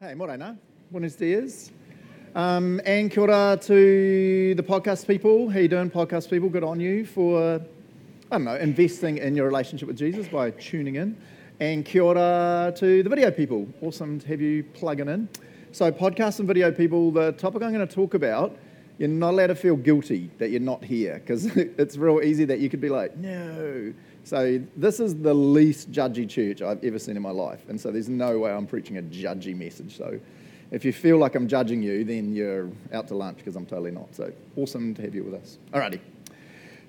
Hey, morena. Buenos dias. Um, and kia ora to the podcast people. How you doing, podcast people? Good on you for, I don't know, investing in your relationship with Jesus by tuning in. And kia ora to the video people. Awesome to have you plugging in. So, podcast and video people, the topic I'm going to talk about, you're not allowed to feel guilty that you're not here because it's real easy that you could be like, no. So, this is the least judgy church I've ever seen in my life. And so, there's no way I'm preaching a judgy message. So, if you feel like I'm judging you, then you're out to lunch because I'm totally not. So, awesome to have you with us. Alrighty.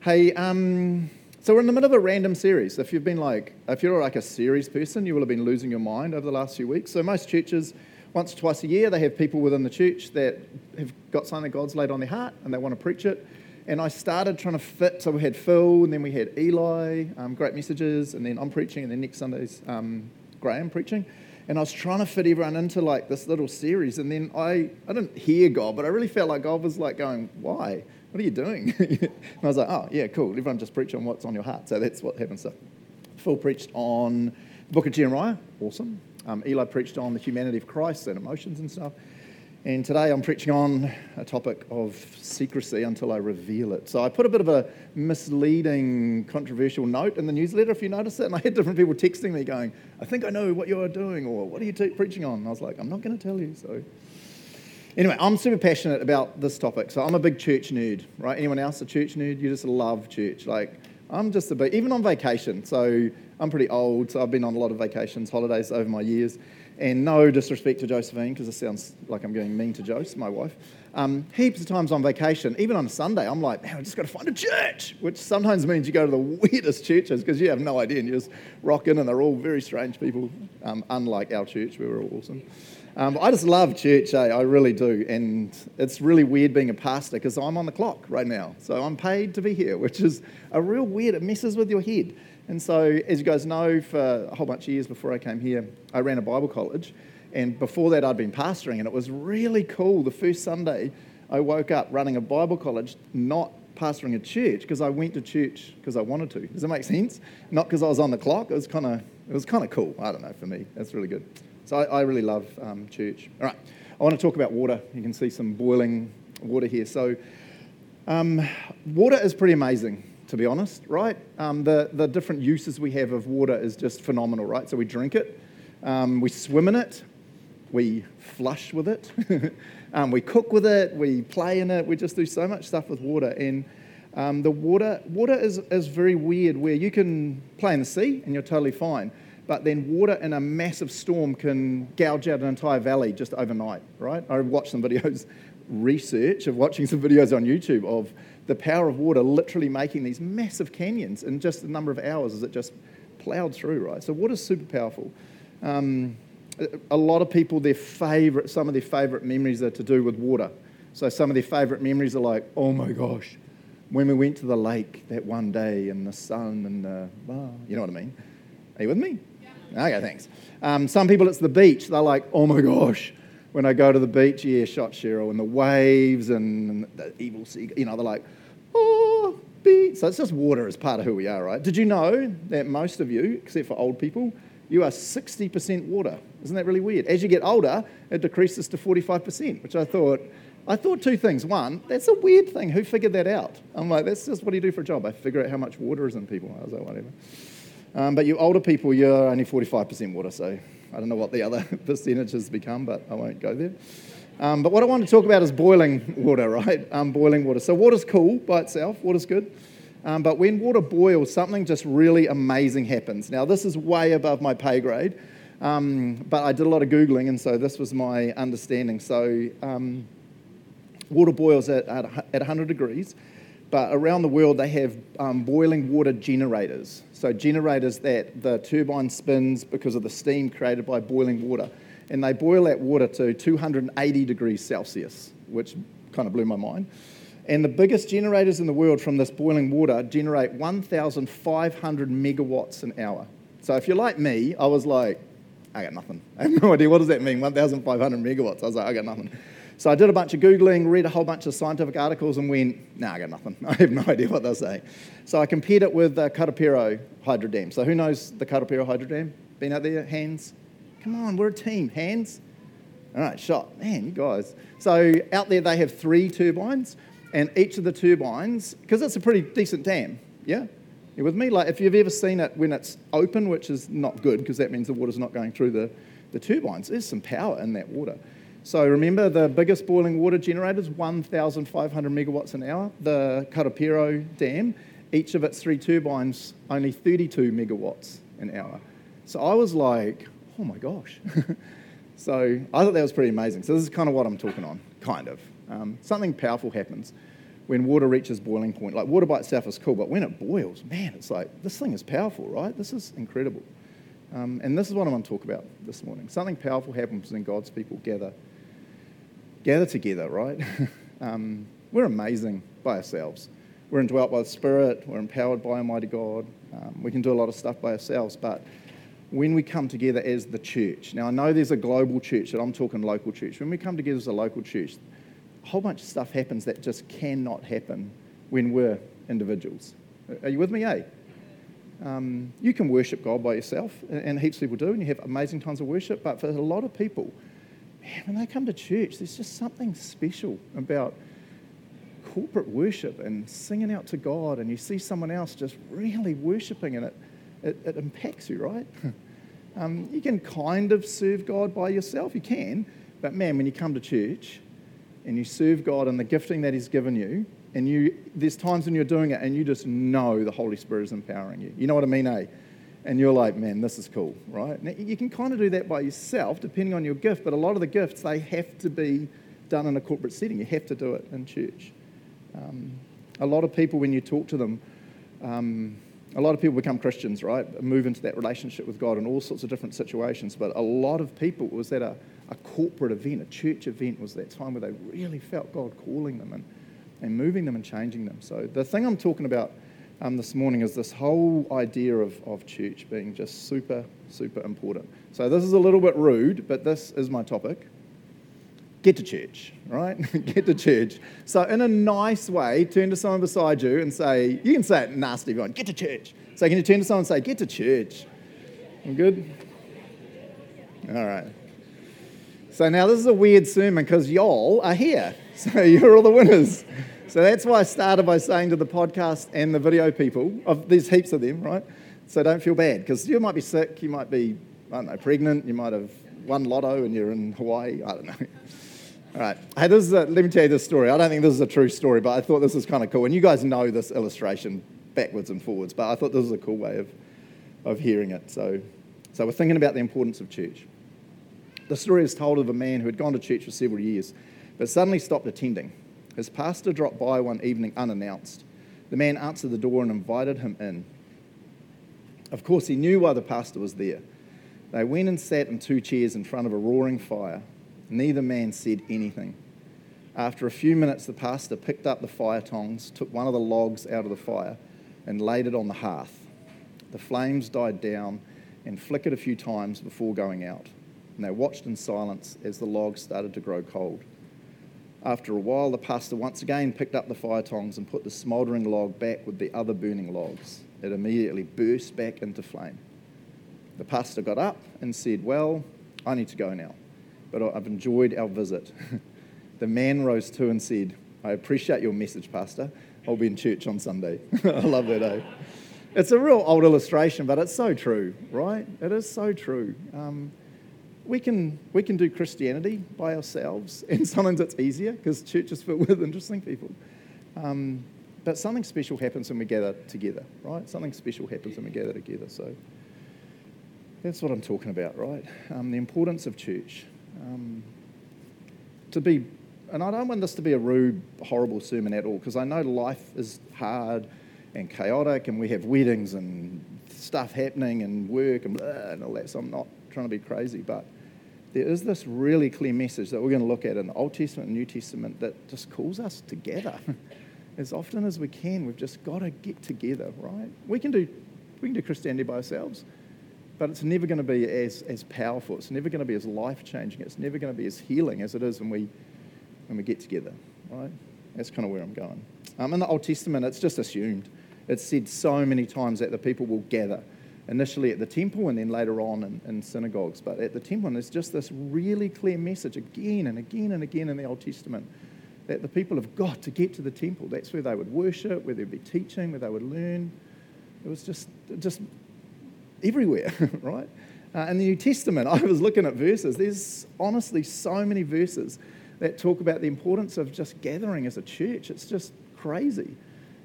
Hey, um, so we're in the middle of a random series. If you've been like, if you're like a series person, you will have been losing your mind over the last few weeks. So, most churches, once or twice a year, they have people within the church that have got something God's laid on their heart and they want to preach it. And I started trying to fit. So we had Phil, and then we had Eli, um, great messages, and then I'm preaching, and then next Sunday's um, Graham preaching. And I was trying to fit everyone into like this little series, and then I, I didn't hear God, but I really felt like God was like going, "Why? What are you doing?" and I was like, "Oh, yeah, cool. Everyone just preach on what's on your heart." So that's what happened. So Phil preached on the book of Jeremiah, awesome. Um, Eli preached on the humanity of Christ and emotions and stuff. And today I'm preaching on a topic of secrecy until I reveal it. So I put a bit of a misleading, controversial note in the newsletter, if you notice it. And I had different people texting me going, I think I know what you're doing, or what are you te- preaching on? And I was like, I'm not going to tell you. So anyway, I'm super passionate about this topic. So I'm a big church nerd, right? Anyone else a church nerd? You just love church. Like, I'm just a bit, even on vacation. So I'm pretty old, so I've been on a lot of vacations, holidays over my years. And no disrespect to Josephine, because it sounds like I'm going mean to Jose, my wife. Um, heaps of times on vacation, even on a Sunday, I'm like, man, I just got to find a church, which sometimes means you go to the weirdest churches because you have no idea and you just rock in and they're all very strange people, um, unlike our church, we were all awesome. Um, I just love church, eh? I really do. And it's really weird being a pastor because I'm on the clock right now. So I'm paid to be here, which is a real weird, it messes with your head. And so, as you guys know, for a whole bunch of years before I came here, I ran a Bible college. And before that, I'd been pastoring, and it was really cool. The first Sunday, I woke up running a Bible college, not pastoring a church, because I went to church because I wanted to. Does that make sense? Not because I was on the clock. It was kind of it was kind of cool. I don't know for me. That's really good. So I, I really love um, church. All right, I want to talk about water. You can see some boiling water here. So um, water is pretty amazing to be honest, right? Um, the, the different uses we have of water is just phenomenal, right? So we drink it, um, we swim in it, we flush with it, um, we cook with it, we play in it, we just do so much stuff with water. And um, the water, water is, is very weird where you can play in the sea and you're totally fine. But then water in a massive storm can gouge out an entire valley just overnight, right? I've watched some videos, research of watching some videos on YouTube of the power of water literally making these massive canyons in just a number of hours as it just plowed through, right? So water's super powerful. Um, a lot of people, their favorite, some of their favorite memories are to do with water. So some of their favorite memories are like, oh my gosh, when we went to the lake that one day and the sun and the, you know what I mean? Are you with me? Yeah. Okay, thanks. Um, some people, it's the beach. They're like, oh my gosh, when I go to the beach, yeah, shot Cheryl, and the waves and the evil sea, you know, they're like, oh, beach. So it's just water as part of who we are, right? Did you know that most of you, except for old people, you are 60% water? Isn't that really weird? As you get older, it decreases to 45%, which I thought, I thought two things. One, that's a weird thing. Who figured that out? I'm like, that's just what do you do for a job? I figure out how much water is in people. I was like, whatever. Um, but you older people, you're only 45% water, so I don't know what the other percentages become, but I won't go there. Um, but what I want to talk about is boiling water, right? Um, boiling water. So water's cool by itself. Water's good. Um, but when water boils, something just really amazing happens. Now, this is way above my pay grade, um, but I did a lot of Googling, and so this was my understanding. So, um, water boils at, at, at 100 degrees, but around the world, they have um, boiling water generators. So, generators that the turbine spins because of the steam created by boiling water and they boil that water to 280 degrees Celsius, which kind of blew my mind. And the biggest generators in the world from this boiling water generate 1,500 megawatts an hour. So if you're like me, I was like, I got nothing. I have no idea what does that mean, 1,500 megawatts. I was like, I got nothing. So I did a bunch of Googling, read a whole bunch of scientific articles, and went, nah, I got nothing. I have no idea what they're saying. So I compared it with the Karapiro Hydro Dam. So who knows the Karapiro Hydro Dam? Been out there? Hands? Come on, we're a team. Hands? All right, shot. Man, you guys. So out there, they have three turbines, and each of the turbines, because it's a pretty decent dam, yeah? You with me? Like, if you've ever seen it when it's open, which is not good, because that means the water's not going through the, the turbines, there's some power in that water. So remember, the biggest boiling water generator is 1,500 megawatts an hour. The Karapiro Dam, each of its three turbines, only 32 megawatts an hour. So I was like, oh my gosh. so I thought that was pretty amazing. So this is kind of what I'm talking on, kind of. Um, something powerful happens when water reaches boiling point. Like water by itself is cool, but when it boils, man, it's like this thing is powerful, right? This is incredible. Um, and this is what I want to talk about this morning. Something powerful happens when God's people gather, gather together, right? um, we're amazing by ourselves. We're indwelt by the Spirit. We're empowered by Almighty God. Um, we can do a lot of stuff by ourselves, but when we come together as the church, now I know there's a global church, but I'm talking local church. When we come together as a local church, a whole bunch of stuff happens that just cannot happen when we're individuals. Are you with me, eh? Um, you can worship God by yourself, and heaps of people do, and you have amazing times of worship. But for a lot of people, man, when they come to church, there's just something special about corporate worship and singing out to God, and you see someone else just really worshiping, and it it, it impacts you, right? um, you can kind of serve God by yourself, you can, but man, when you come to church and you serve God and the gifting that He's given you, and you, there's times when you're doing it and you just know the Holy Spirit is empowering you. You know what I mean, eh? And you're like, man, this is cool, right? Now, you can kind of do that by yourself, depending on your gift, but a lot of the gifts, they have to be done in a corporate setting. You have to do it in church. Um, a lot of people, when you talk to them, um, a lot of people become Christians, right? Move into that relationship with God in all sorts of different situations. But a lot of people was that a, a corporate event, a church event, was that time where they really felt God calling them and, and moving them and changing them. So the thing I'm talking about um, this morning is this whole idea of, of church being just super, super important. So this is a little bit rude, but this is my topic get to church, right? get to church. So, in a nice way, turn to someone beside you and say, you can say it nasty if you want, get to church. So, can you turn to someone and say, get to church? I'm good? All right. So, now this is a weird sermon because y'all are here. So, you're all the winners. So, that's why I started by saying to the podcast and the video people, of, there's heaps of them, right? So, don't feel bad because you might be sick, you might be, I don't know, pregnant, you might have won lotto and you're in Hawaii, I don't know. All right. Hey, this is a, let me tell you this story. I don't think this is a true story, but I thought this was kind of cool. And you guys know this illustration backwards and forwards, but I thought this was a cool way of, of hearing it. So, so we're thinking about the importance of church. The story is told of a man who had gone to church for several years, but suddenly stopped attending. His pastor dropped by one evening unannounced. The man answered the door and invited him in. Of course, he knew why the pastor was there. They went and sat in two chairs in front of a roaring fire. Neither man said anything. After a few minutes, the pastor picked up the fire tongs, took one of the logs out of the fire, and laid it on the hearth. The flames died down and flickered a few times before going out, and they watched in silence as the logs started to grow cold. After a while, the pastor once again picked up the fire tongs and put the smouldering log back with the other burning logs. It immediately burst back into flame. The pastor got up and said, Well, I need to go now but I've enjoyed our visit. the man rose too and said, I appreciate your message, Pastor. I'll be in church on Sunday. I love that, eh? It's a real old illustration, but it's so true, right? It is so true. Um, we, can, we can do Christianity by ourselves, and sometimes it's easier because church is filled with interesting people. Um, but something special happens when we gather together, right? Something special happens when we gather together. So that's what I'm talking about, right? Um, the importance of church. Um, to be, and I don't want this to be a rude, horrible sermon at all, because I know life is hard and chaotic, and we have weddings and stuff happening and work and, blah, and all that. So I'm not trying to be crazy, but there is this really clear message that we're going to look at in the Old Testament and New Testament that just calls us together. as often as we can, we've just got to get together, right? We can do, we can do Christianity by ourselves but it's never going to be as, as powerful. It's never going to be as life changing. It's never going to be as healing as it is when we, when we get together, right? That's kind of where I'm going. Um, in the Old Testament, it's just assumed. It's said so many times that the people will gather. Initially at the temple and then later on in, in synagogues. But at the temple, there's just this really clear message again and again and again in the Old Testament that the people have got to get to the temple. That's where they would worship, where there'd be teaching, where they would learn. It was just, just everywhere, right? Uh, in the New Testament, I was looking at verses. There's honestly so many verses that talk about the importance of just gathering as a church. It's just crazy.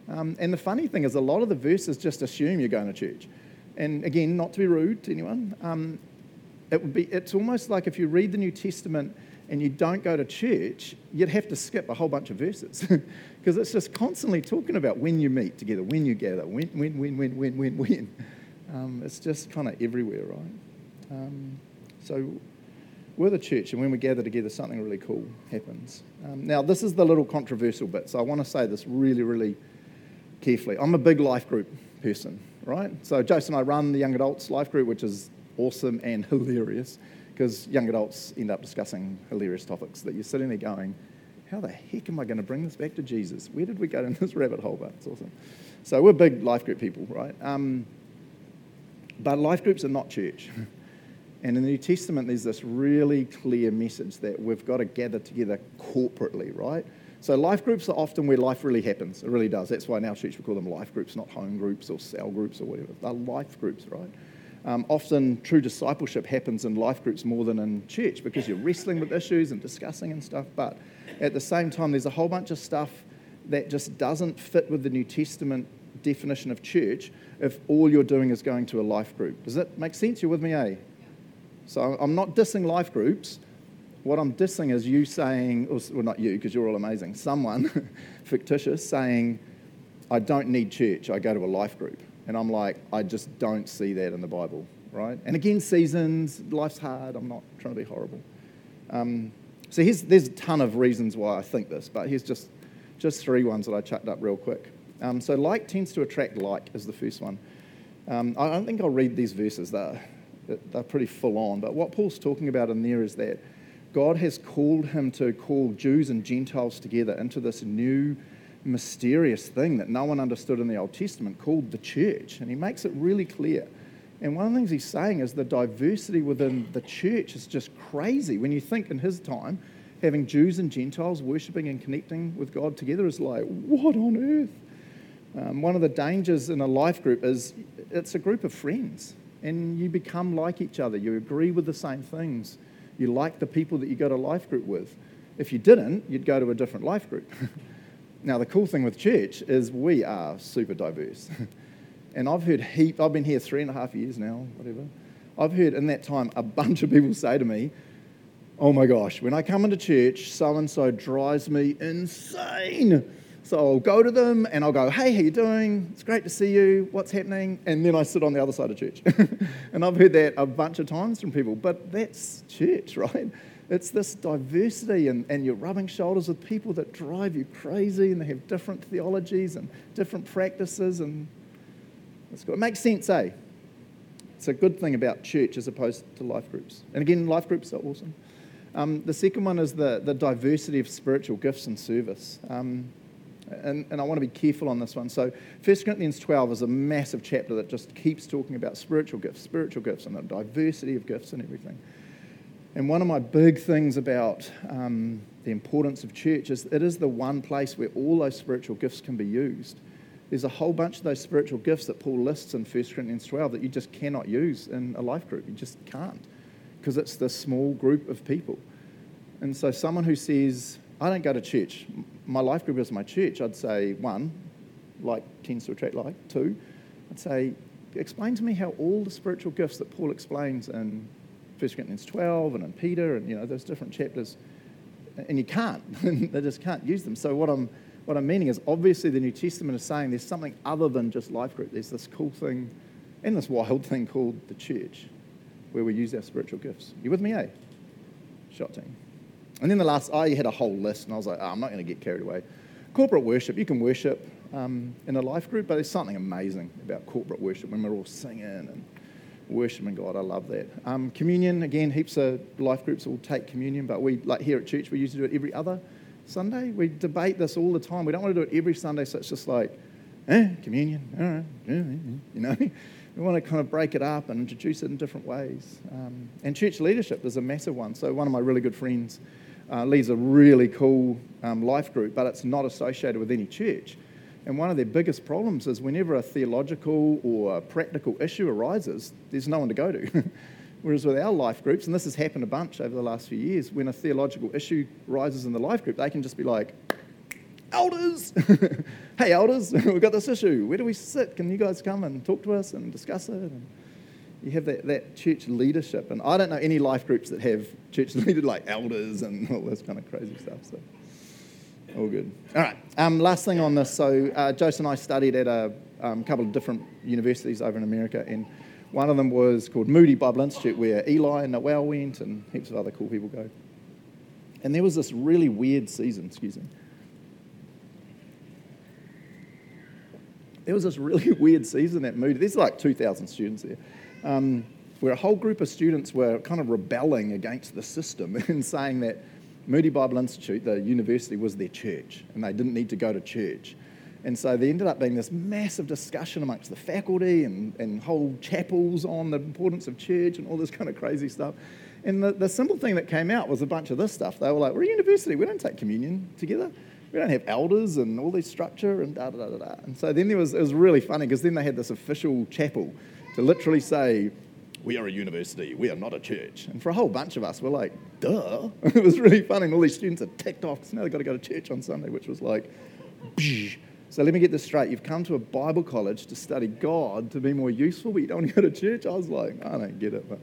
Um, and the funny thing is, a lot of the verses just assume you're going to church. And again, not to be rude to anyone, um, it would be, it's almost like if you read the New Testament and you don't go to church, you'd have to skip a whole bunch of verses because it's just constantly talking about when you meet together, when you gather, when, when, when, when, when, when, when. Um, it's just kind of everywhere, right? Um, so we're the church, and when we gather together, something really cool happens. Um, now, this is the little controversial bit, so I want to say this really, really carefully. I'm a big life group person, right? So Jason and I run the young adults life group, which is awesome and hilarious because young adults end up discussing hilarious topics that you're sitting there going, how the heck am I going to bring this back to Jesus? Where did we go in this rabbit hole? But it's awesome. So we're big life group people, right? Um, but life groups are not church. And in the New Testament, there's this really clear message that we've got to gather together corporately, right? So life groups are often where life really happens. It really does. That's why in our church we call them life groups, not home groups or cell groups or whatever. They're life groups, right? Um, often true discipleship happens in life groups more than in church because you're wrestling with issues and discussing and stuff. But at the same time, there's a whole bunch of stuff that just doesn't fit with the New Testament definition of church if all you're doing is going to a life group. Does that make sense? You're with me, eh? So I'm not dissing life groups. What I'm dissing is you saying, well, not you, because you're all amazing, someone fictitious saying, I don't need church, I go to a life group. And I'm like, I just don't see that in the Bible, right? And again, seasons, life's hard, I'm not trying to be horrible. Um, so here's, there's a ton of reasons why I think this, but here's just, just three ones that I chucked up real quick. Um, so like tends to attract like is the first one. Um, I don't think I'll read these verses. They're, they're pretty full on. But what Paul's talking about in there is that God has called him to call Jews and Gentiles together into this new mysterious thing that no one understood in the Old Testament called the church. And he makes it really clear. And one of the things he's saying is the diversity within the church is just crazy. When you think in his time, having Jews and Gentiles worshiping and connecting with God together is like, what on earth? Um, one of the dangers in a life group is it's a group of friends and you become like each other. You agree with the same things. You like the people that you go to life group with. If you didn't, you'd go to a different life group. now, the cool thing with church is we are super diverse. and I've heard heap, I've been here three and a half years now, whatever. I've heard in that time a bunch of people say to me, Oh my gosh, when I come into church, so and so drives me insane. So I'll go to them and I'll go, hey, how you doing? It's great to see you. What's happening? And then I sit on the other side of church. and I've heard that a bunch of times from people, but that's church, right? It's this diversity, and, and you're rubbing shoulders with people that drive you crazy, and they have different theologies and different practices, and it's good. It makes sense, eh? It's a good thing about church as opposed to life groups. And again, life groups are awesome. Um, the second one is the, the diversity of spiritual gifts and service. Um, and, and I want to be careful on this one. So, 1 Corinthians 12 is a massive chapter that just keeps talking about spiritual gifts, spiritual gifts, and the diversity of gifts and everything. And one of my big things about um, the importance of church is it is the one place where all those spiritual gifts can be used. There's a whole bunch of those spiritual gifts that Paul lists in 1 Corinthians 12 that you just cannot use in a life group. You just can't because it's the small group of people. And so, someone who says, I don't go to church, my life group is my church, I'd say, one, like tends to attract like. Two, I'd say, explain to me how all the spiritual gifts that Paul explains in 1 Corinthians 12 and in Peter and, you know, those different chapters, and you can't. they just can't use them. So what I'm, what I'm meaning is obviously the New Testament is saying there's something other than just life group. There's this cool thing and this wild thing called the church where we use our spiritual gifts. You with me, eh? Shot team. And then the last, I had a whole list, and I was like, oh, I'm not going to get carried away. Corporate worship, you can worship um, in a life group, but there's something amazing about corporate worship when we're all singing and worshiping God. I love that. Um, communion, again, heaps of life groups will take communion, but we, like here at church, we usually do it every other Sunday. We debate this all the time. We don't want to do it every Sunday, so it's just like, eh, communion, all right, you know. we want to kind of break it up and introduce it in different ways. Um, and church leadership is a massive one. So, one of my really good friends uh, leads a really cool um, life group, but it's not associated with any church. And one of their biggest problems is whenever a theological or a practical issue arises, there's no one to go to. Whereas with our life groups, and this has happened a bunch over the last few years, when a theological issue rises in the life group, they can just be like, Elders! hey, elders, we've got this issue. Where do we sit? Can you guys come and talk to us and discuss it? And you have that, that church leadership. And I don't know any life groups that have church leaders like elders and all this kind of crazy stuff. So, all good. All right. Um, last thing on this. So, uh, Joseph and I studied at a um, couple of different universities over in America, and one of them was called Moody Bible Institute, where Eli and Noel went, and heaps of other cool people go. And there was this really weird season, excuse me. There was this really weird season at Moody. There's like 2,000 students there, um, where a whole group of students were kind of rebelling against the system and saying that Moody Bible Institute, the university, was their church, and they didn't need to go to church. And so there ended up being this massive discussion amongst the faculty and, and whole chapels on the importance of church and all this kind of crazy stuff. And the, the simple thing that came out was a bunch of this stuff. They were like, We're a university, we don't take communion together. We don't have elders and all this structure and da da da da da. And so then there was, it was really funny because then they had this official chapel to literally say, we are a university, we are not a church. And for a whole bunch of us, we're like, duh. it was really funny. And all these students are ticked off because now they've got to go to church on Sunday, which was like. So let me get this straight. You've come to a Bible college to study God to be more useful, but you don't want to go to church? I was like, I don't get it. But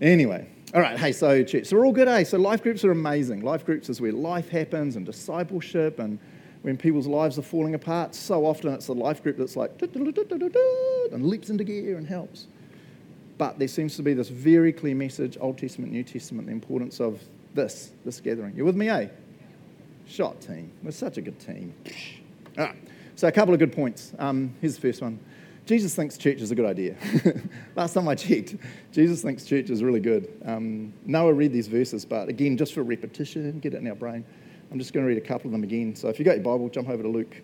anyway, all right, hey, so church. So we're all good, eh? So life groups are amazing. Life groups is where life happens and discipleship and when people's lives are falling apart. So often it's the life group that's like and leaps into gear and helps. But there seems to be this very clear message, Old Testament, New Testament, the importance of this, this gathering. You with me, eh? Shot team. We're such a good team. Right. So a couple of good points. Um, here's the first one. Jesus thinks church is a good idea. Last time I checked, Jesus thinks church is really good. Um, Noah read these verses, but again, just for repetition, get it in our brain. I'm just going to read a couple of them again. So if you got your Bible, jump over to Luke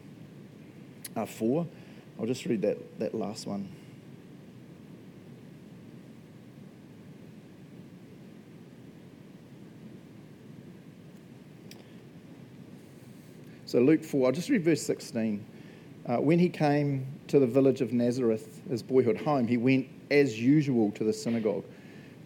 uh, 4. I'll just read that, that last one. So, Luke 4, I'll just read verse 16. Uh, when he came to the village of Nazareth, his boyhood home, he went as usual to the synagogue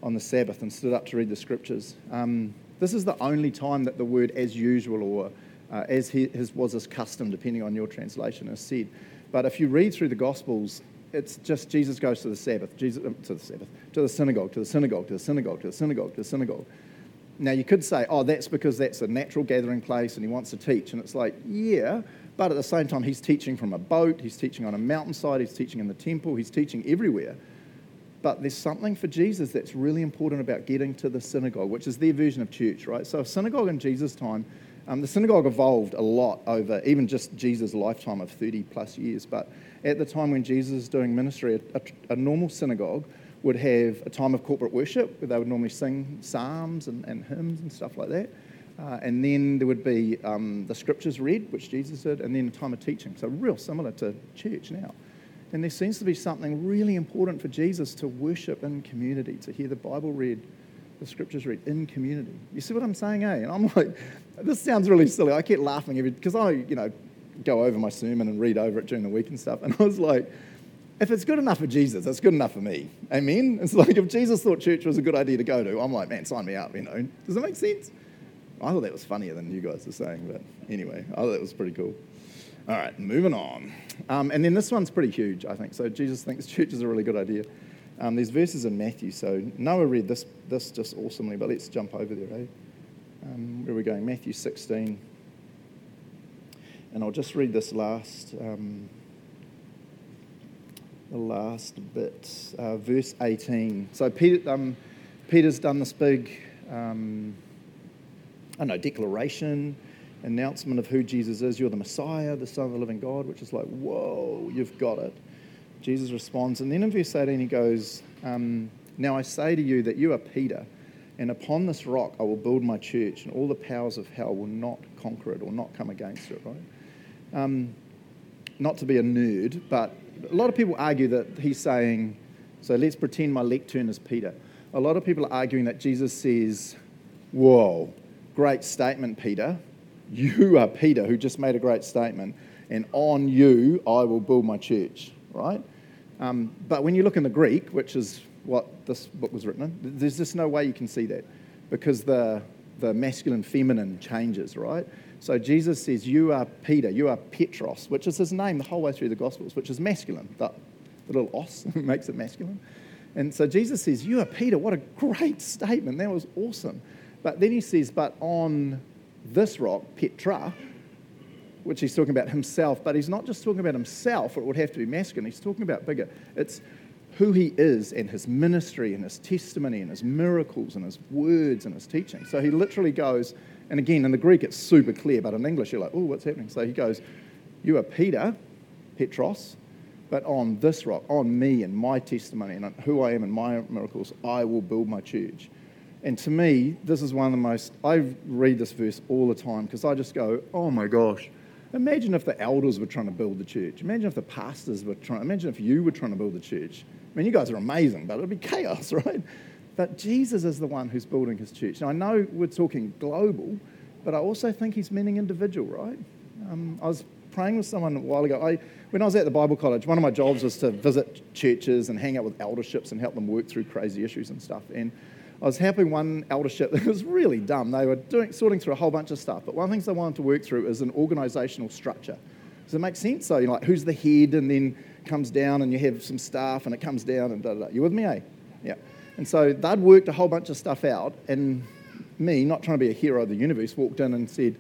on the Sabbath and stood up to read the scriptures. Um, this is the only time that the word as usual or uh, as he, his was his custom, depending on your translation, is said. But if you read through the Gospels, it's just Jesus goes to the Sabbath, Jesus, um, to the Sabbath, to the synagogue, to the synagogue, to the synagogue, to the synagogue, to the synagogue. Now, you could say, oh, that's because that's a natural gathering place and he wants to teach. And it's like, yeah, but at the same time, he's teaching from a boat, he's teaching on a mountainside, he's teaching in the temple, he's teaching everywhere. But there's something for Jesus that's really important about getting to the synagogue, which is their version of church, right? So, a synagogue in Jesus' time, um, the synagogue evolved a lot over even just Jesus' lifetime of 30 plus years. But at the time when Jesus is doing ministry, a, a, a normal synagogue would have a time of corporate worship where they would normally sing psalms and, and hymns and stuff like that. Uh, and then there would be um, the scriptures read, which Jesus did, and then a time of teaching. So, real similar to church now. And there seems to be something really important for Jesus to worship in community, to hear the Bible read, the scriptures read in community. You see what I'm saying, eh? And I'm like, this sounds really silly. I kept laughing every because I, you know, go over my sermon and read over it during the week and stuff. And I was like, if it's good enough for Jesus, it's good enough for me. Amen? It's like if Jesus thought church was a good idea to go to, I'm like, man, sign me up, you know. Does that make sense? I thought that was funnier than you guys are saying, but anyway, I thought that was pretty cool. All right, moving on. Um, and then this one's pretty huge, I think. So Jesus thinks church is a really good idea. Um, there's verses in Matthew. So Noah read this, this just awesomely, but let's jump over there, eh? Um, where are we going? Matthew 16. And I'll just read this last. Um, the last bit, uh, verse 18. So Peter, um, Peter's done this big, um, I don't know, declaration, announcement of who Jesus is. You're the Messiah, the Son of the living God, which is like, whoa, you've got it. Jesus responds, and then in verse 18 he goes, um, Now I say to you that you are Peter, and upon this rock I will build my church, and all the powers of hell will not conquer it or not come against it, right? Um, not to be a nerd, but a lot of people argue that he's saying, so let's pretend my lectern is Peter. A lot of people are arguing that Jesus says, Whoa, great statement, Peter. You are Peter, who just made a great statement, and on you I will build my church, right? Um, but when you look in the Greek, which is what this book was written in, there's just no way you can see that because the, the masculine feminine changes, right? So Jesus says, You are Peter, you are Petros, which is his name the whole way through the Gospels, which is masculine. The, the little os makes it masculine. And so Jesus says, You are Peter. What a great statement. That was awesome. But then he says, But on this rock, Petra, which he's talking about himself, but he's not just talking about himself, or it would have to be masculine. He's talking about bigger. It's who he is and his ministry and his testimony and his miracles and his words and his teaching. So he literally goes, and again, in the Greek, it's super clear, but in English, you're like, oh, what's happening? So he goes, You are Peter, Petros, but on this rock, on me and my testimony and who I am and my miracles, I will build my church. And to me, this is one of the most, I read this verse all the time because I just go, oh my gosh. Imagine if the elders were trying to build the church. Imagine if the pastors were trying, imagine if you were trying to build the church. I mean, you guys are amazing, but it'd be chaos, right? But Jesus is the one who's building his church. Now, I know we're talking global, but I also think he's meaning individual, right? Um, I was praying with someone a while ago. I, when I was at the Bible college, one of my jobs was to visit churches and hang out with elderships and help them work through crazy issues and stuff. And I was helping one eldership that was really dumb. They were doing, sorting through a whole bunch of stuff, but one of the things they wanted to work through is an organisational structure. Does it make sense? So, you're like, who's the head, and then comes down, and you have some staff, and it comes down, and da da da. You with me, eh? Yeah. And so they'd worked a whole bunch of stuff out, and me, not trying to be a hero of the universe, walked in and said,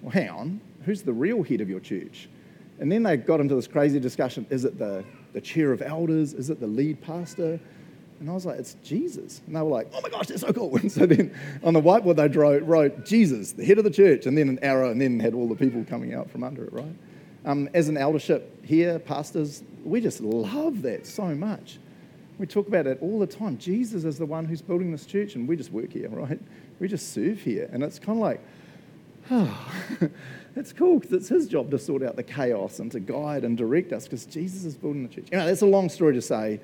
Well, hang on, who's the real head of your church? And then they got into this crazy discussion is it the, the chair of elders? Is it the lead pastor? And I was like, it's Jesus. And they were like, oh my gosh, that's so cool. And so then on the whiteboard, they wrote, wrote Jesus, the head of the church, and then an arrow, and then had all the people coming out from under it, right? Um, as an eldership here, pastors, we just love that so much. We talk about it all the time. Jesus is the one who's building this church, and we just work here, right? We just serve here. And it's kind of like, oh, it's cool because it's his job to sort out the chaos and to guide and direct us because Jesus is building the church. You know, that's a long story to say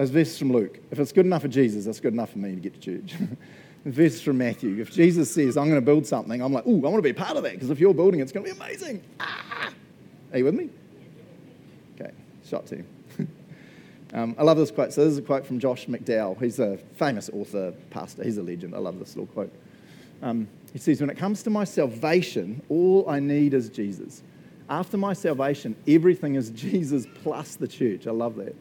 those verses from Luke. If it's good enough for Jesus, that's good enough for me to get to church. verses from Matthew. If Jesus says, I'm going to build something, I'm like, ooh, I want to be a part of that because if you're building, it, it's going to be amazing. Ah! Are you with me? Okay, shot to um, I love this quote. So, this is a quote from Josh McDowell. He's a famous author, pastor. He's a legend. I love this little quote. Um, he says, When it comes to my salvation, all I need is Jesus. After my salvation, everything is Jesus plus the church. I love that.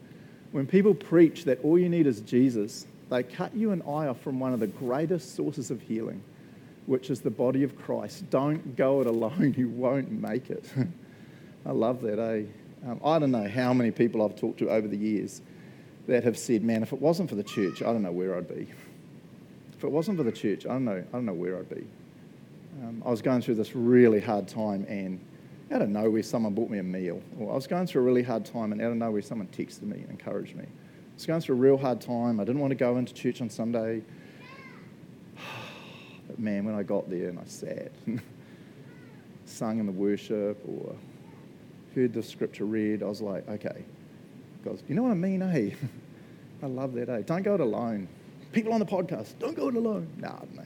When people preach that all you need is Jesus, they cut you and I off from one of the greatest sources of healing, which is the body of Christ. Don't go it alone, you won't make it. I love that, eh? Um, I don't know how many people I've talked to over the years that have said, man, if it wasn't for the church, I don't know where I'd be. If it wasn't for the church, I don't know, I don't know where I'd be. Um, I was going through this really hard time and out of nowhere, someone bought me a meal. Or I was going through a really hard time, and out of nowhere, someone texted me and encouraged me. I was going through a real hard time. I didn't want to go into church on Sunday. But man, when I got there and I sat, sung in the worship, or heard the scripture read, I was like, okay. God, you know what I mean, eh? I love that, eh? Don't go it alone. People on the podcast, don't go it alone. No, no.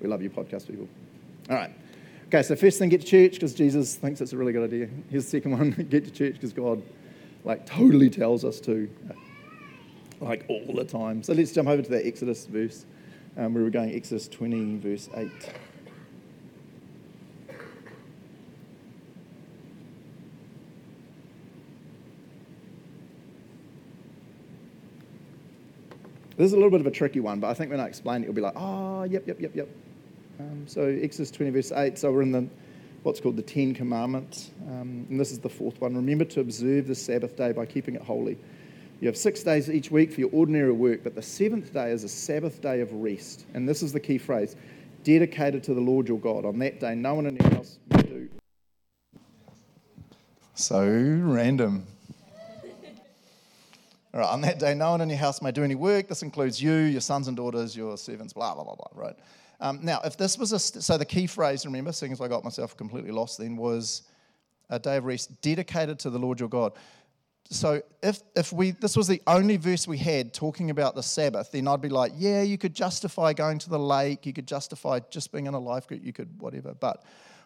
We love you, podcast people. All right. Okay, so first thing, get to church because Jesus thinks it's a really good idea. Here's the second one, get to church because God, like, totally tells us to, like, all the time. So let's jump over to that Exodus verse um, we were going, Exodus 20, verse 8. This is a little bit of a tricky one, but I think when I explain it, you'll be like, oh, yep, yep, yep, yep. Um, so Exodus 20, verse 8. So we're in the what's called the Ten Commandments. Um, and this is the fourth one. Remember to observe the Sabbath day by keeping it holy. You have six days each week for your ordinary work, but the seventh day is a Sabbath day of rest. And this is the key phrase dedicated to the Lord your God. On that day, no one in your house may do. So random. All right, on that day, no one in your house may do any work. This includes you, your sons and daughters, your servants, blah, blah, blah, blah, right? Um, now, if this was a, so the key phrase, remember, seeing as I got myself completely lost then, was a day of rest dedicated to the Lord your God. so if, if we this was the only verse we had talking about the Sabbath, then I'd be like, yeah, you could justify going to the lake, you could justify just being in a life group, you could whatever. But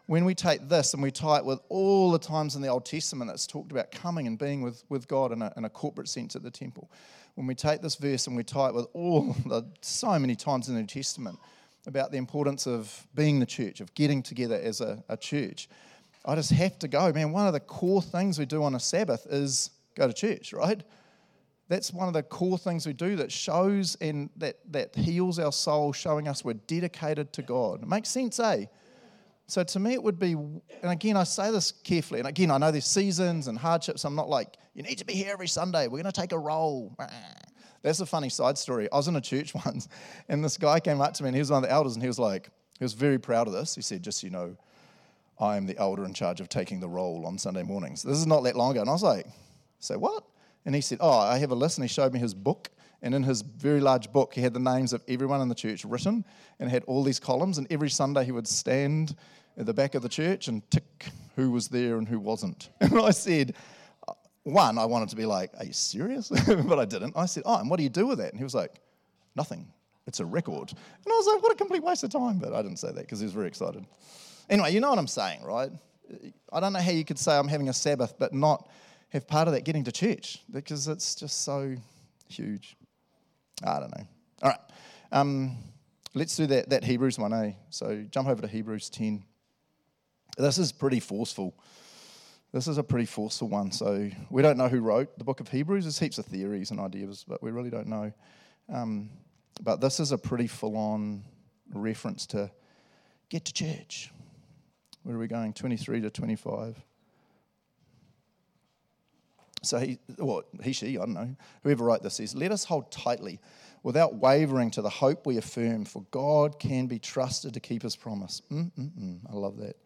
when we take this and we tie it with all the times in the Old Testament that's talked about coming and being with, with God in a, in a corporate sense at the temple, when we take this verse and we tie it with all the so many times in the New Testament about the importance of being the church, of getting together as a, a church, I just have to go, man. One of the core things we do on a Sabbath is go to church, right? That's one of the core things we do that shows and that, that heals our soul, showing us we're dedicated to God. It makes sense, eh? So to me, it would be, and again, I say this carefully, and again, I know there's seasons and hardships. I'm not like, you need to be here every Sunday. We're going to take a roll. That's a funny side story. I was in a church once, and this guy came up to me, and he was one of the elders, and he was like, he was very proud of this. He said, just so you know, I am the elder in charge of taking the roll on Sunday mornings. This is not that long ago. And I was like, say what? And he said, oh, I have a list. And he showed me his book. And in his very large book, he had the names of everyone in the church written and had all these columns. And every Sunday he would stand at the back of the church and tick who was there and who wasn't. And I said, one, I wanted to be like, are you serious? but I didn't. I said, oh, and what do you do with that? And he was like, nothing. It's a record. And I was like, what a complete waste of time. But I didn't say that because he was very excited. Anyway, you know what I'm saying, right? I don't know how you could say I'm having a Sabbath, but not have part of that getting to church because it's just so huge. I don't know. All right. Um, let's do that, that Hebrews one, eh? So jump over to Hebrews 10. This is pretty forceful. This is a pretty forceful one. So we don't know who wrote the book of Hebrews. There's heaps of theories and ideas, but we really don't know. Um, but this is a pretty full on reference to get to church. Where are we going? 23 to 25. So he, well, he, she, I don't know, whoever wrote this says, Let us hold tightly without wavering to the hope we affirm, for God can be trusted to keep his promise. Mm-mm-mm. I love that.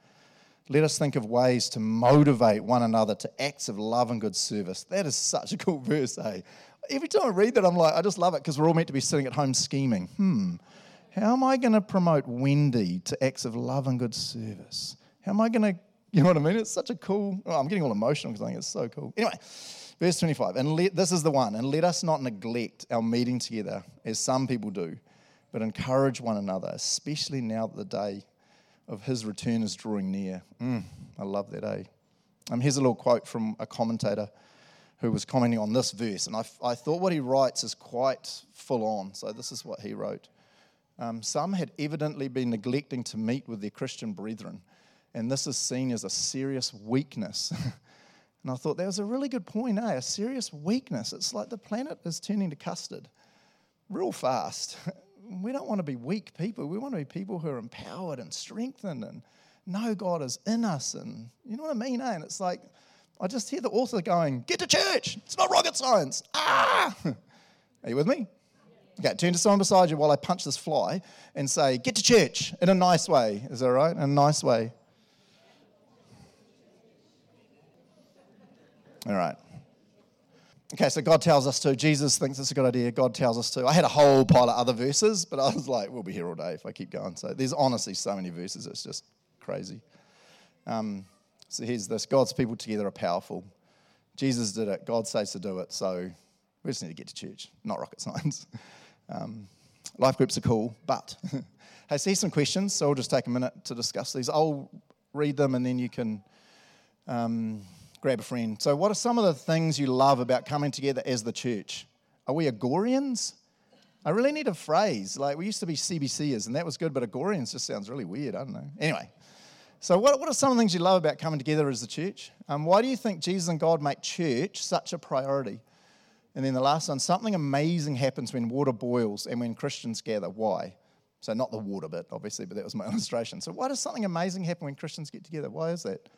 Let us think of ways to motivate one another to acts of love and good service. That is such a cool verse, eh? Every time I read that, I'm like, I just love it because we're all meant to be sitting at home scheming. Hmm, how am I going to promote Wendy to acts of love and good service? How am I going to, you know what I mean? It's such a cool, oh, I'm getting all emotional because I think it's so cool. Anyway, verse 25, and let, this is the one, and let us not neglect our meeting together as some people do, but encourage one another, especially now that the day of his return is drawing near. Mm, I love that, eh? Um, here's a little quote from a commentator who was commenting on this verse, and I, I thought what he writes is quite full on. So this is what he wrote. Um, some had evidently been neglecting to meet with their Christian brethren, and this is seen as a serious weakness. and I thought that was a really good point, eh? A serious weakness. It's like the planet is turning to custard real fast. we don't want to be weak people. We want to be people who are empowered and strengthened and know God is in us. And you know what I mean? Eh? And it's like, I just hear the author going, Get to church. It's not rocket science. Ah! Are you with me? Okay, turn to someone beside you while I punch this fly and say, Get to church in a nice way. Is that right? In a nice way. All right. Okay, so God tells us to. Jesus thinks it's a good idea. God tells us to. I had a whole pile of other verses, but I was like, we'll be here all day if I keep going. So there's honestly so many verses, it's just crazy. Um, so here's this God's people together are powerful. Jesus did it. God says to do it. So we just need to get to church, not rocket science. Um, life groups are cool, but hey, see some questions. So we'll just take a minute to discuss these. I'll read them and then you can. Um, grab a friend. So, what are some of the things you love about coming together as the church? Are we Agorians? I really need a phrase. Like, we used to be CBCers, and that was good, but Agorians just sounds really weird. I don't know. Anyway, so what, what are some of the things you love about coming together as the church? Um, why do you think Jesus and God make church such a priority? And then the last one something amazing happens when water boils and when Christians gather. Why? So, not the water bit, obviously, but that was my illustration. So, why does something amazing happen when Christians get together? Why is that?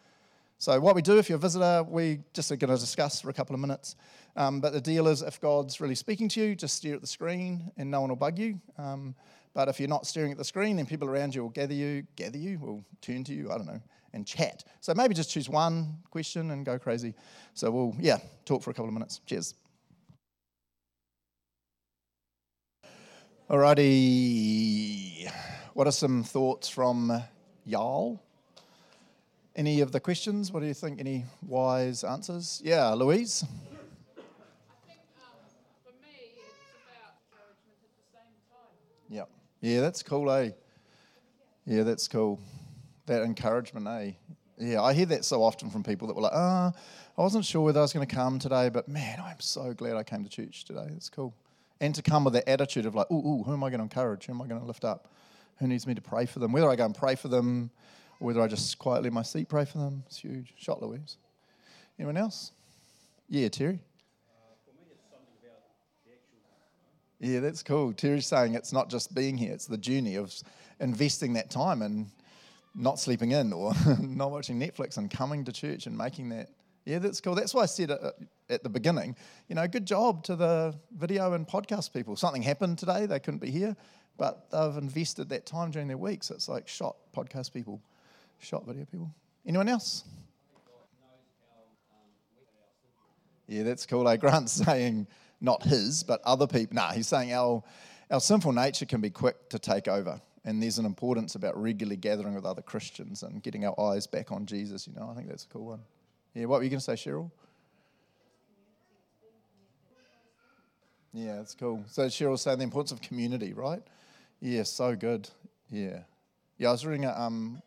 So, what we do if you're a visitor, we just are going to discuss for a couple of minutes. Um, but the deal is, if God's really speaking to you, just stare at the screen and no one will bug you. Um, but if you're not staring at the screen, then people around you will gather you, gather you, will turn to you, I don't know, and chat. So maybe just choose one question and go crazy. So we'll, yeah, talk for a couple of minutes. Cheers. Alrighty. What are some thoughts from y'all? Any of the questions? What do you think? Any wise answers? Yeah, Louise? Yeah. Yeah, that's cool, eh? Yeah, that's cool. That encouragement, eh? Yeah, I hear that so often from people that were like, ah, oh, I wasn't sure whether I was going to come today, but man, I'm so glad I came to church today. It's cool. And to come with that attitude of like, ooh, ooh who am I going to encourage? Who am I going to lift up? Who needs me to pray for them? Whether I go and pray for them, or whether I just quietly in my seat pray for them, it's huge. Shot Louise. Anyone else? Yeah, Terry. Uh, yeah, that's cool. Terry's saying it's not just being here, it's the journey of investing that time and not sleeping in or not watching Netflix and coming to church and making that. Yeah, that's cool. That's why I said uh, uh, at the beginning, you know, good job to the video and podcast people. Something happened today, they couldn't be here, but they've invested that time during their week. So it's like shot podcast people, shot video people. Anyone else? Yeah, that's cool. Like Grant's saying, not his, but other people. Nah, he's saying our, our sinful nature can be quick to take over. And there's an importance about regularly gathering with other Christians and getting our eyes back on Jesus. You know, I think that's a cool one. Yeah, what were you going to say, Cheryl? Yeah, it's cool. So Cheryl's saying the importance of community, right? Yeah, so good. Yeah. Yeah, I was reading a, um,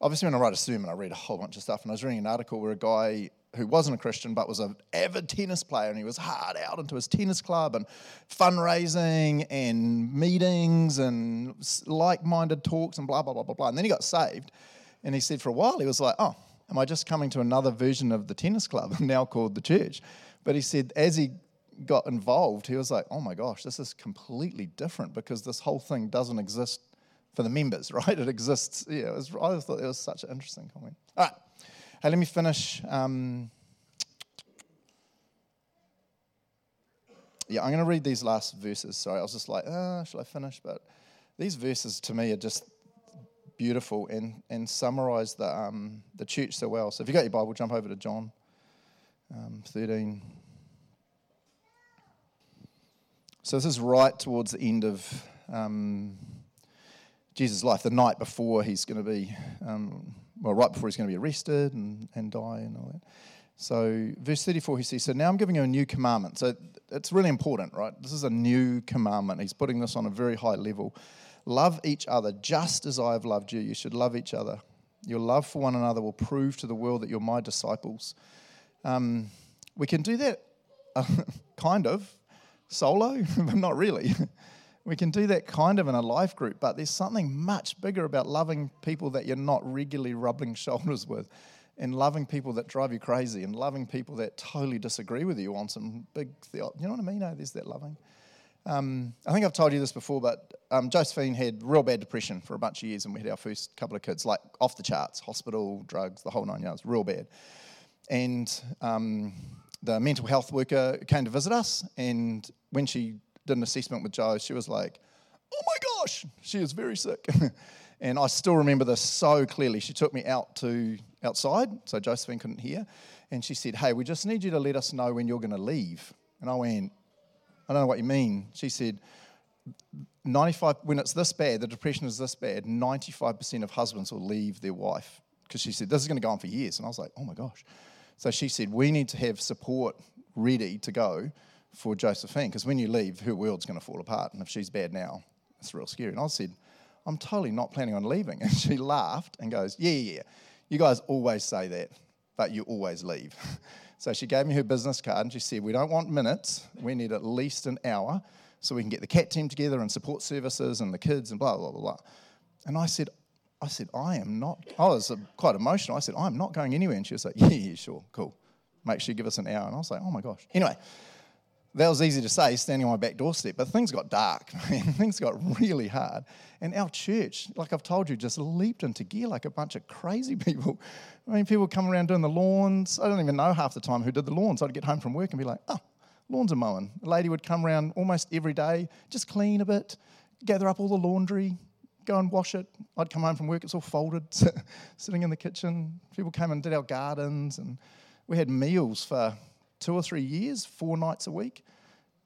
obviously when I write a sermon, I read a whole bunch of stuff, and I was reading an article where a guy who wasn't a Christian but was an avid tennis player, and he was hard out into his tennis club and fundraising and meetings and like-minded talks and blah blah blah blah blah. And then he got saved, and he said for a while he was like, "Oh, am I just coming to another version of the tennis club now called the church?" But he said as he got involved, he was like, "Oh my gosh, this is completely different because this whole thing doesn't exist." For the members, right? It exists. Yeah, it was, I thought it was such an interesting comment. All right. Hey, let me finish. Um, yeah, I'm going to read these last verses. Sorry, I was just like, ah, should I finish? But these verses to me are just beautiful and, and summarize the, um, the church so well. So if you've got your Bible, jump over to John um, 13. So this is right towards the end of um, Jesus' life, the night before he's going to be um, well, right before he's going to be arrested and, and die and all that. So, verse 34, he says, So now I'm giving you a new commandment. So, it's really important, right? This is a new commandment. He's putting this on a very high level. Love each other just as I have loved you. You should love each other. Your love for one another will prove to the world that you're my disciples. Um, we can do that uh, kind of solo, but not really. We can do that kind of in a life group, but there's something much bigger about loving people that you're not regularly rubbing shoulders with, and loving people that drive you crazy, and loving people that totally disagree with you on some big, you know what I mean? No, there's that loving. Um, I think I've told you this before, but um, Josephine had real bad depression for a bunch of years, and we had our first couple of kids, like off the charts, hospital, drugs, the whole nine yards, real bad. And um, the mental health worker came to visit us, and when she did an assessment with Joe, she was like, oh my gosh, she is very sick. and I still remember this so clearly. She took me out to outside, so Josephine couldn't hear, and she said, hey, we just need you to let us know when you're going to leave. And I went, I don't know what you mean. She said, 95, when it's this bad, the depression is this bad, 95% of husbands will leave their wife. Because she said, this is going to go on for years. And I was like, oh my gosh. So she said, we need to have support ready to go for Josephine because when you leave, her world's going to fall apart. And if she's bad now, it's real scary. And I said, I'm totally not planning on leaving. And she laughed and goes, Yeah, yeah, yeah. you guys always say that, but you always leave. so she gave me her business card and she said, We don't want minutes, we need at least an hour so we can get the cat team together and support services and the kids and blah, blah, blah, blah. And I said, I said, I am not, I was uh, quite emotional. I said, I'm not going anywhere. And she was like, Yeah, yeah, sure, cool. Make sure you give us an hour. And I was like, Oh my gosh. Anyway, that was easy to say standing on my back doorstep, but things got dark, man. things got really hard. And our church, like I've told you, just leaped into gear like a bunch of crazy people. I mean, people come around doing the lawns. I don't even know half the time who did the lawns. I'd get home from work and be like, oh, lawns are mowing. A lady would come around almost every day, just clean a bit, gather up all the laundry, go and wash it. I'd come home from work, it's all folded, sitting in the kitchen. People came and did our gardens, and we had meals for two or three years, four nights a week.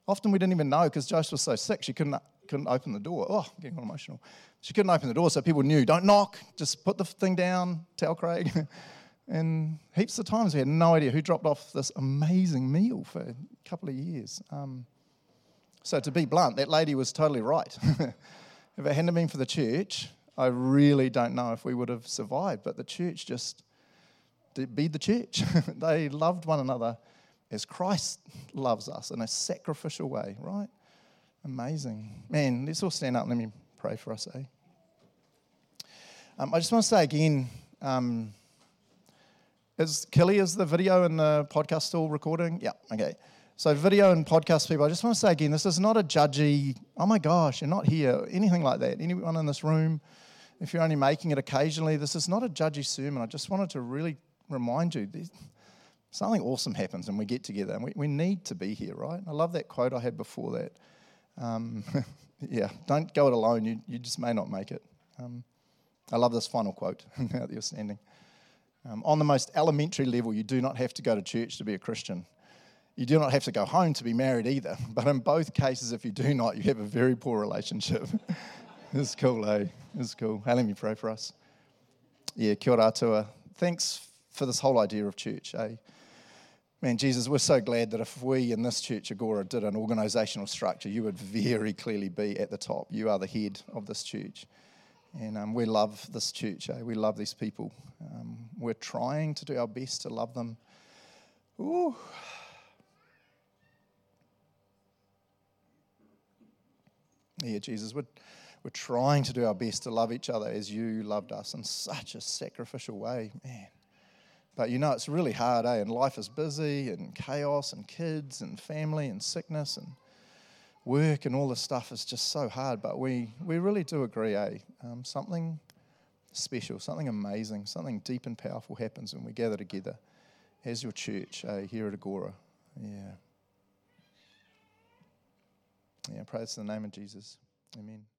Often we didn't even know because Joseph was so sick, she couldn't, couldn't open the door. Oh, I'm getting all emotional. She couldn't open the door, so people knew don't knock, just put the thing down, tell Craig. and heaps of times we had no idea who dropped off this amazing meal for a couple of years. Um, So, to be blunt, that lady was totally right. if it hadn't been for the church, I really don't know if we would have survived. But the church just be the church. they loved one another Christ loves us in a sacrificial way, right? Amazing. Man, let's all stand up let me pray for us, eh? Um, I just want to say again, um, is Kelly, is the video and the podcast still recording? Yeah, okay. So, video and podcast people, I just want to say again, this is not a judgy, oh my gosh, you're not here, anything like that. Anyone in this room, if you're only making it occasionally, this is not a judgy sermon. I just wanted to really remind you something awesome happens and we get together, and we, we need to be here, right? I love that quote I had before that. Um, yeah, don't go it alone, you, you just may not make it. Um, I love this final quote now that you're standing. Um, on the most elementary level, you do not have to go to church to be a Christian. You do not have to go home to be married either. But in both cases, if you do not, you have a very poor relationship. it's cool, eh? It's cool. Hey, let me pray for us. Yeah, kia ora. Thanks for this whole idea of church, eh? Man, Jesus, we're so glad that if we in this church, Agora, did an organisational structure, you would very clearly be at the top. You are the head of this church. And um, we love this church, eh? We love these people. Um, we're trying to do our best to love them. Ooh. Yeah, Jesus, we're, we're trying to do our best to love each other as you loved us in such a sacrificial way, man. But you know, it's really hard, eh? And life is busy and chaos and kids and family and sickness and work and all this stuff is just so hard. But we, we really do agree, eh? Um, something special, something amazing, something deep and powerful happens when we gather together as your church eh, here at Agora. Yeah. Yeah, praise the name of Jesus. Amen.